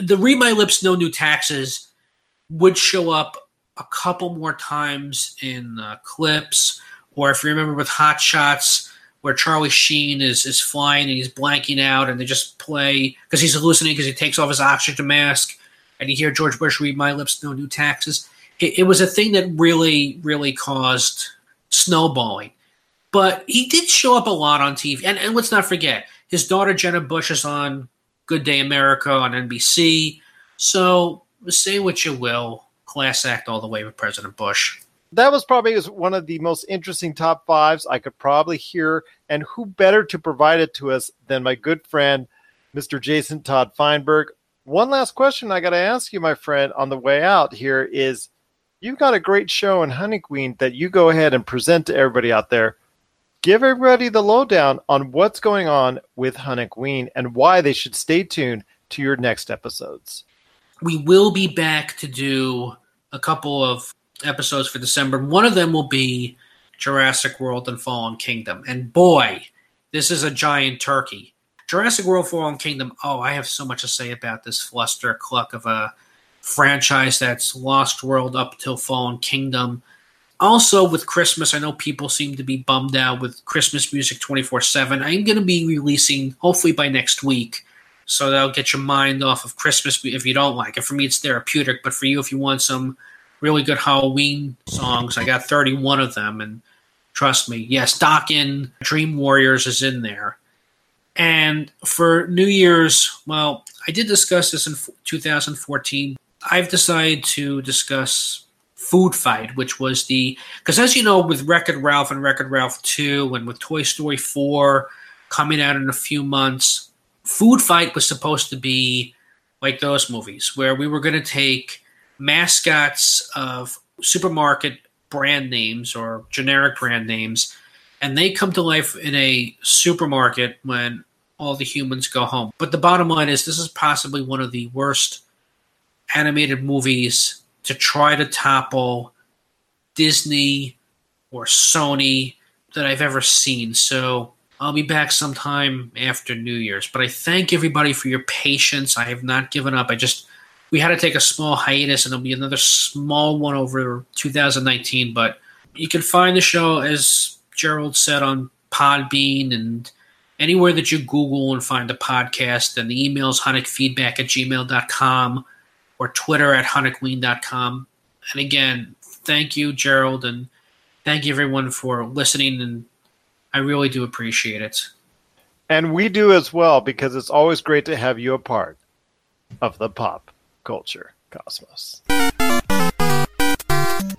the read my lips, no new taxes would show up a couple more times in uh, clips, or if you remember with Hot Shots, where Charlie Sheen is is flying and he's blanking out, and they just play because he's hallucinating because he takes off his oxygen mask, and you hear George Bush read "My lips, no new taxes." It, it was a thing that really, really caused snowballing. But he did show up a lot on TV, and, and let's not forget his daughter Jenna Bush is on Good Day America on NBC. So say what you will, class act all the way with President Bush. That was probably one of the most interesting top fives I could probably hear. And who better to provide it to us than my good friend, Mr. Jason Todd Feinberg? One last question I got to ask you, my friend, on the way out here is you've got a great show in Honey Queen that you go ahead and present to everybody out there. Give everybody the lowdown on what's going on with Honey Queen and why they should stay tuned to your next episodes we will be back to do a couple of episodes for December. One of them will be Jurassic World and Fallen Kingdom. And boy, this is a giant turkey. Jurassic World Fallen Kingdom. Oh, I have so much to say about this fluster cluck of a franchise that's Lost World up till Fallen Kingdom. Also, with Christmas, I know people seem to be bummed out with Christmas music 24 7. I'm going to be releasing, hopefully by next week, so that'll get your mind off of Christmas if you don't like it. For me, it's therapeutic, but for you, if you want some really good Halloween songs, I got 31 of them, and trust me, yes, Dokken Dream Warriors is in there. And for New Year's, well, I did discuss this in 2014. I've decided to discuss Food Fight, which was the because as you know, with Wreck It Ralph and Wreck It Ralph 2 and with Toy Story 4 coming out in a few months, Food Fight was supposed to be like those movies where we were going to take mascots of supermarket brand names or generic brand names and they come to life in a supermarket when all the humans go home. But the bottom line is this is possibly one of the worst animated movies to try to topple Disney or Sony that I've ever seen. So I'll be back sometime after New Year's. But I thank everybody for your patience. I have not given up. I just we had to take a small hiatus, and there'll be another small one over 2019. But you can find the show, as Gerald said, on Podbean and anywhere that you Google and find the podcast. And the email is hunnickfeedback at gmail.com or Twitter at hunnickwean.com. And again, thank you, Gerald, and thank you everyone for listening and I really do appreciate it. And we do as well because it's always great to have you a part of the pop culture cosmos.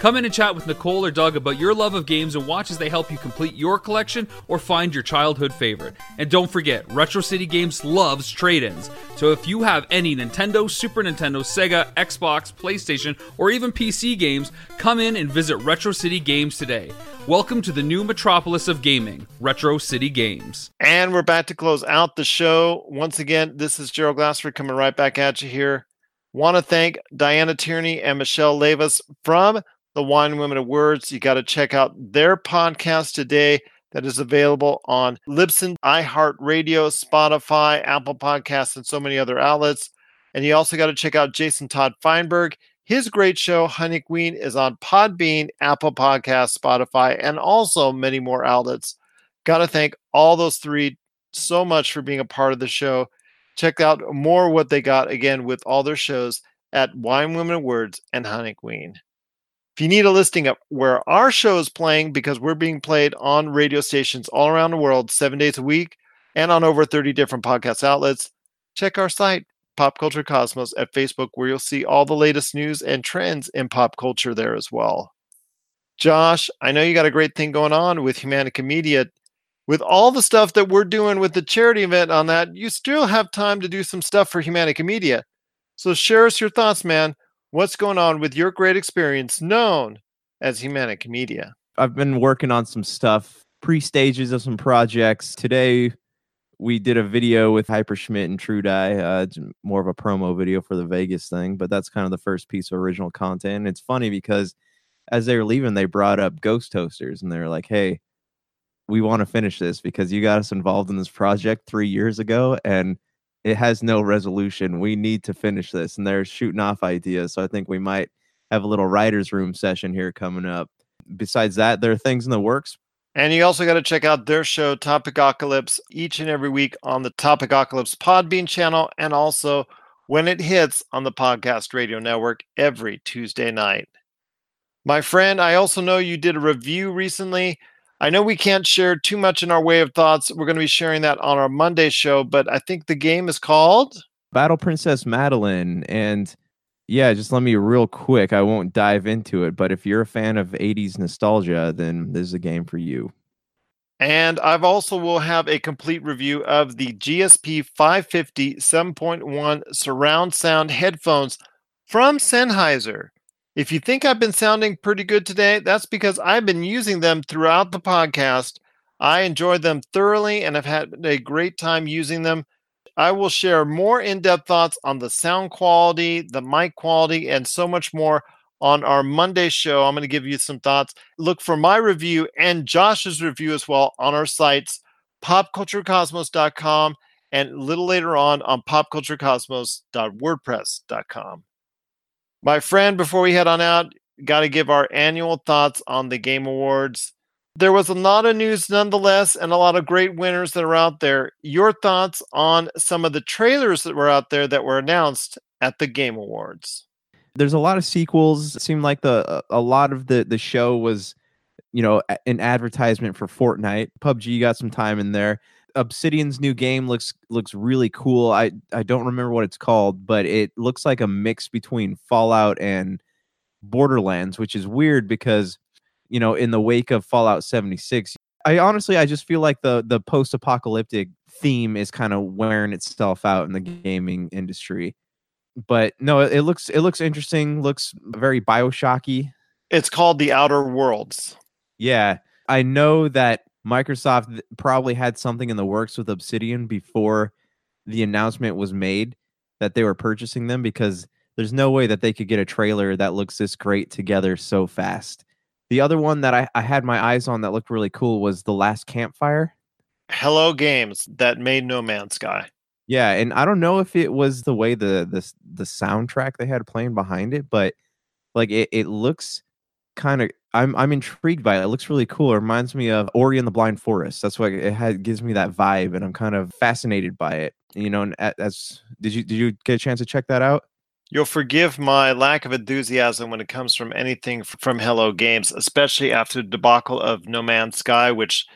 Come in and chat with Nicole or Doug about your love of games and watch as they help you complete your collection or find your childhood favorite. And don't forget, Retro City Games loves trade ins. So if you have any Nintendo, Super Nintendo, Sega, Xbox, PlayStation, or even PC games, come in and visit Retro City Games today. Welcome to the new metropolis of gaming, Retro City Games. And we're back to close out the show. Once again, this is Gerald Glassford coming right back at you here. Want to thank Diana Tierney and Michelle Levis from the Wine Women of Words. You got to check out their podcast today that is available on Libsyn, iHeartRadio, Spotify, Apple Podcasts, and so many other outlets. And you also got to check out Jason Todd Feinberg. His great show, Honey Queen, is on Podbean, Apple Podcasts, Spotify, and also many more outlets. Got to thank all those three so much for being a part of the show. Check out more what they got again with all their shows at Wine Women Words and Honey Queen. If you need a listing of where our show is playing, because we're being played on radio stations all around the world seven days a week and on over 30 different podcast outlets, check our site, Pop Culture Cosmos, at Facebook, where you'll see all the latest news and trends in pop culture there as well. Josh, I know you got a great thing going on with Humanica Media. With all the stuff that we're doing with the charity event on that, you still have time to do some stuff for Humanica Media. So share us your thoughts, man what's going on with your great experience known as Humanic Media. I've been working on some stuff, pre stages of some projects. Today, we did a video with Hyper Schmidt and True Dye. Uh, more of a promo video for the Vegas thing, but that's kind of the first piece of original content. And it's funny because as they were leaving, they brought up Ghost Toasters and they were like, hey, we want to finish this because you got us involved in this project three years ago and it has no resolution. We need to finish this. And they're shooting off ideas. So I think we might have a little writer's room session here coming up. Besides that, there are things in the works. And you also got to check out their show, Topicocalypse, each and every week on the Topicocalypse Podbean channel and also when it hits on the Podcast Radio Network every Tuesday night. My friend, I also know you did a review recently. I know we can't share too much in our way of thoughts. We're going to be sharing that on our Monday show, but I think the game is called Battle Princess Madelyn. And yeah, just let me real quick. I won't dive into it, but if you're a fan of 80s nostalgia, then this is a game for you. And I've also will have a complete review of the GSP 550 7.1 surround sound headphones from Sennheiser. If you think I've been sounding pretty good today, that's because I've been using them throughout the podcast. I enjoyed them thoroughly and I've had a great time using them. I will share more in depth thoughts on the sound quality, the mic quality, and so much more on our Monday show. I'm going to give you some thoughts. Look for my review and Josh's review as well on our sites, popculturecosmos.com, and a little later on on popculturecosmos.wordpress.com. My friend, before we head on out, got to give our annual thoughts on the Game Awards. There was a lot of news nonetheless, and a lot of great winners that are out there. Your thoughts on some of the trailers that were out there that were announced at the Game Awards? There's a lot of sequels. It seemed like the uh, a lot of the the show was, you know, an advertisement for Fortnite. PUBG got some time in there. Obsidian's new game looks looks really cool. I I don't remember what it's called, but it looks like a mix between Fallout and Borderlands, which is weird because you know, in the wake of Fallout 76, I honestly I just feel like the the post-apocalyptic theme is kind of wearing itself out in the gaming industry. But no, it looks it looks interesting, looks very BioShocky. It's called The Outer Worlds. Yeah. I know that Microsoft probably had something in the works with Obsidian before the announcement was made that they were purchasing them because there's no way that they could get a trailer that looks this great together so fast. The other one that I, I had my eyes on that looked really cool was The Last Campfire. Hello Games that made No Man's Sky. Yeah, and I don't know if it was the way the the the soundtrack they had playing behind it, but like it, it looks kind of I'm I'm intrigued by it. It looks really cool. It reminds me of Ori and the Blind Forest. That's why it had gives me that vibe, and I'm kind of fascinated by it. You know, and as did you did you get a chance to check that out? You'll forgive my lack of enthusiasm when it comes from anything from Hello Games, especially after the debacle of No Man's Sky, which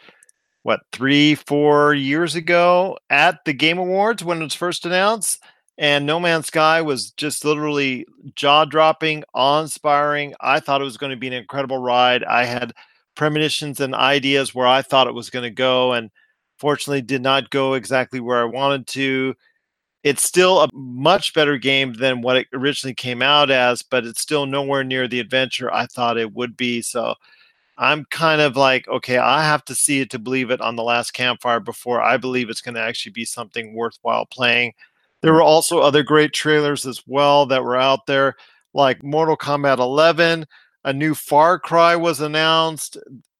what three four years ago at the Game Awards when it was first announced and No Man's Sky was just literally jaw dropping, awe inspiring. I thought it was going to be an incredible ride. I had premonitions and ideas where I thought it was going to go, and fortunately, did not go exactly where I wanted to. It's still a much better game than what it originally came out as, but it's still nowhere near the adventure I thought it would be. So I'm kind of like, okay, I have to see it to believe it on the last campfire before I believe it's going to actually be something worthwhile playing. There were also other great trailers as well that were out there, like Mortal Kombat 11. A new Far Cry was announced.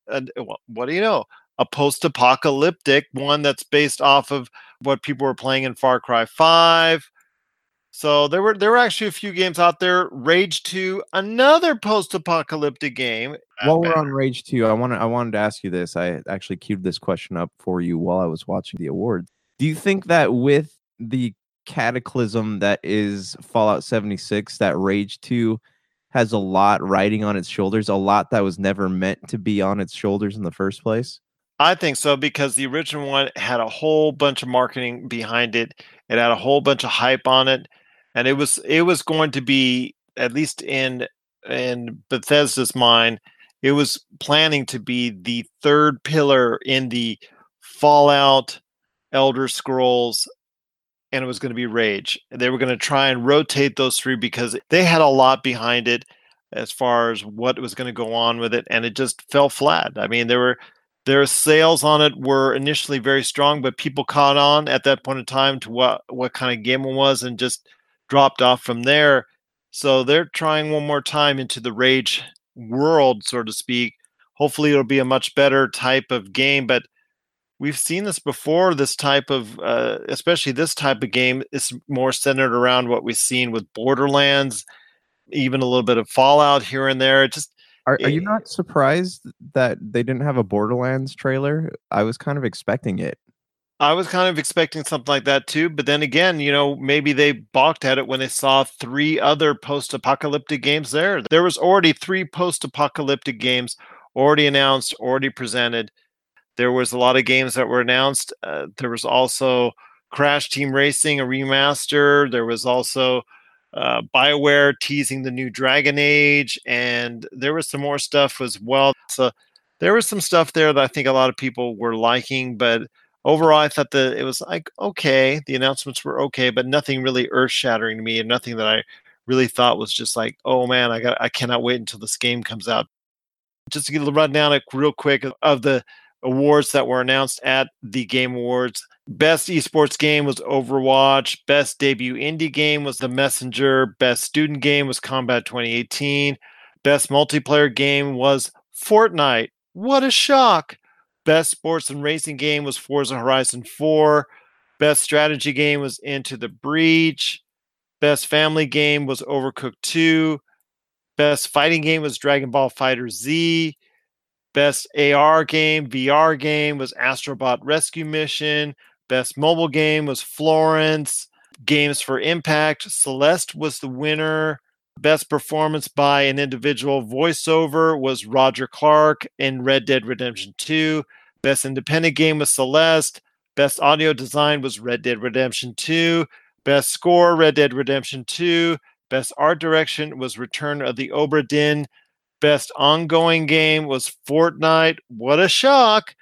And uh, what do you know? A post-apocalyptic one that's based off of what people were playing in Far Cry 5. So there were there were actually a few games out there. Rage 2, another post-apocalyptic game. While we're on Rage 2, I want I wanted to ask you this. I actually queued this question up for you while I was watching the awards. Do you think that with the cataclysm that is Fallout 76 that Rage 2 has a lot riding on its shoulders, a lot that was never meant to be on its shoulders in the first place? I think so because the original one had a whole bunch of marketing behind it. It had a whole bunch of hype on it and it was it was going to be at least in in Bethesda's mind, it was planning to be the third pillar in the Fallout Elder Scrolls and it was going to be Rage. They were going to try and rotate those three because they had a lot behind it as far as what was going to go on with it, and it just fell flat. I mean, there were their sales on it were initially very strong, but people caught on at that point in time to what what kind of game it was, and just dropped off from there. So they're trying one more time into the Rage world, so to speak. Hopefully, it'll be a much better type of game, but we've seen this before. This type of, uh, especially this type of game, is more centered around what we've seen with Borderlands, even a little bit of Fallout here and there. It just Are, are you not surprised that they didn't have a Borderlands trailer? I was kind of expecting it. I was kind of expecting something like that too, but then again, you know, maybe they balked at it when they saw three other post-apocalyptic games there. There was already three post-apocalyptic games already announced, already presented. There was a lot of games that were announced. Uh, there was also Crash Team Racing, a remaster. There was also uh, BioWare teasing the new Dragon Age, and there was some more stuff as well. So there was some stuff there that I think a lot of people were liking, but overall, I thought that it was like okay. The announcements were okay, but nothing really earth shattering to me, and nothing that I really thought was just like, oh man, I got I cannot wait until this game comes out. Just to get a rundown real quick of the awards that were announced at the Game Awards. Best esports game was Overwatch. Best debut indie game was The Messenger. Best student game was Combat 2018. Best multiplayer game was Fortnite. What a shock! Best sports and racing game was Forza Horizon 4. Best strategy game was Into the Breach. Best family game was Overcooked 2. Best fighting game was Dragon Ball Fighter Z. Best AR game, VR game was Astrobot Rescue Mission. Best mobile game was Florence. Games for Impact, Celeste was the winner. Best performance by an individual voiceover was Roger Clark in Red Dead Redemption 2. Best independent game was Celeste. Best audio design was Red Dead Redemption 2. Best score, Red Dead Redemption 2. Best art direction was Return of the Obra Dinn. Best ongoing game was Fortnite. What a shock!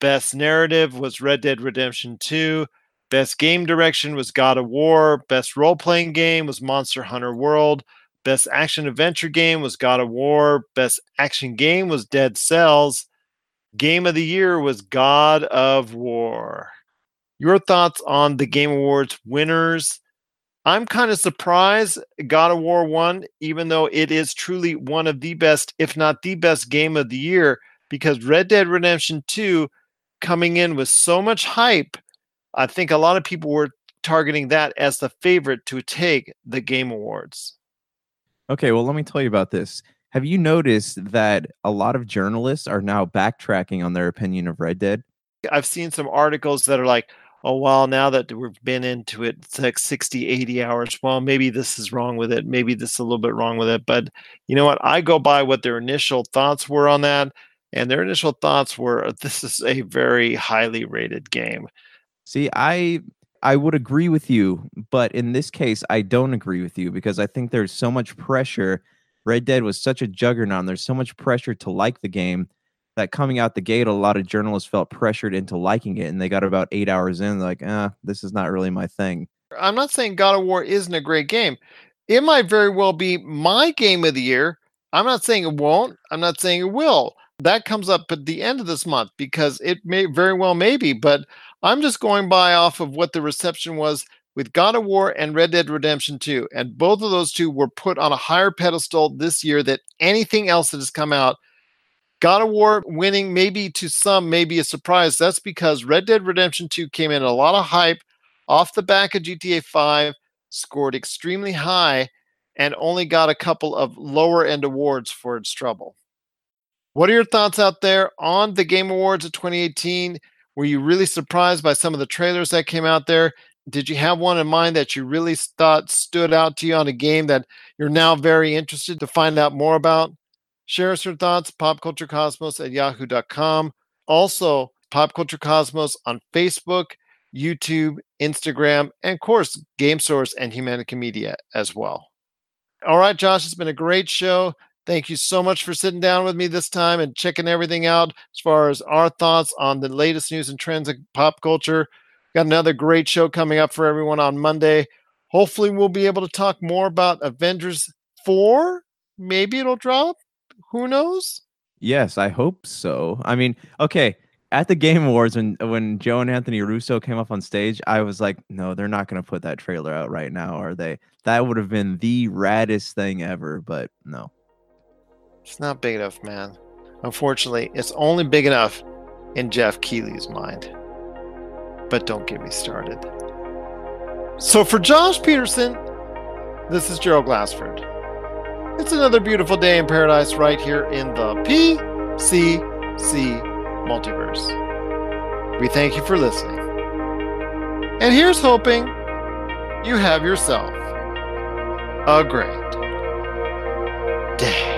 Best narrative was Red Dead Redemption 2. Best game direction was God of War. Best role playing game was Monster Hunter World. Best action adventure game was God of War. Best action game was Dead Cells. Game of the year was God of War. Your thoughts on the Game Awards winners? I'm kind of surprised God of War won, even though it is truly one of the best, if not the best game of the year, because Red Dead Redemption 2 coming in with so much hype. I think a lot of people were targeting that as the favorite to take the Game Awards. Okay, well, let me tell you about this. Have you noticed that a lot of journalists are now backtracking on their opinion of Red Dead? I've seen some articles that are like, oh, well, now that we've been into it, it's like 60, 80 hours. Well, maybe this is wrong with it. Maybe this is a little bit wrong with it. But you know what? I go by what their initial thoughts were on that. And their initial thoughts were (laughs) this is a very highly rated game. See, I I would agree with you, but in this case, I don't agree with you because I think there's so much pressure. Red Dead was such a juggernaut. There's so much pressure to like the game that coming out the gate, a lot of journalists felt pressured into liking it, and they got about eight hours in, like, ah, this is not really my thing. I'm not saying God of War isn't a great game. It might very well be my game of the year. I'm not saying it won't. I'm not saying it will. That comes up at the end of this month because it may very well may be, but I'm just going by off of what the reception was with God of War and Red Dead Redemption 2. And both of those two were put on a higher pedestal this year than anything else that has come out. God of War winning, maybe to some, maybe a surprise. That's because Red Dead Redemption 2 came in a lot of hype off the back of GTA 5, scored extremely high, and only got a couple of lower end awards for its trouble. What are your thoughts out there on the Game Awards of 2018? Were you really surprised by some of the trailers that came out there? Did you have one in mind that you really thought stood out to you on a game that you're now very interested to find out more about? Share us your thoughts, popculturecosmos at yahoo.com. Also, Pop Culture Cosmos on Facebook, YouTube, Instagram, and of course, Game Source and Humanica Media as well. All right, Josh, it's been a great show. Thank you so much for sitting down with me this time and checking everything out as far as our thoughts on the latest news and trends in pop culture. Got another great show coming up for everyone on Monday. Hopefully, we'll be able to talk more about Avengers 4. Maybe it'll drop. Who knows? Yes, I hope so. I mean, okay, at the Game Awards when when Joe and Anthony Russo came up on stage, I was like, no, they're not going to put that trailer out right now, are they? That would have been the raddest thing ever, but no. It's not big enough, man. Unfortunately, it's only big enough in Geoff Keighley's mind. But don't get me started. So for Josh Peterson, this is Gerald Glassford. It's another beautiful day in paradise right here in the PCC multiverse. We thank you for listening. And here's hoping you have yourself a great day.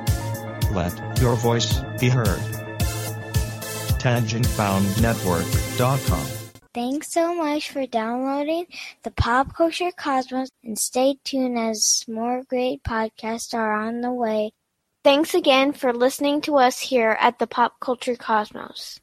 Let your voice be heard. TangentBoundNetwork.com. Thanks so much for downloading the Pop Culture Cosmos and stay tuned as more great podcasts are on the way. Thanks again for listening to us here at the Pop Culture Cosmos.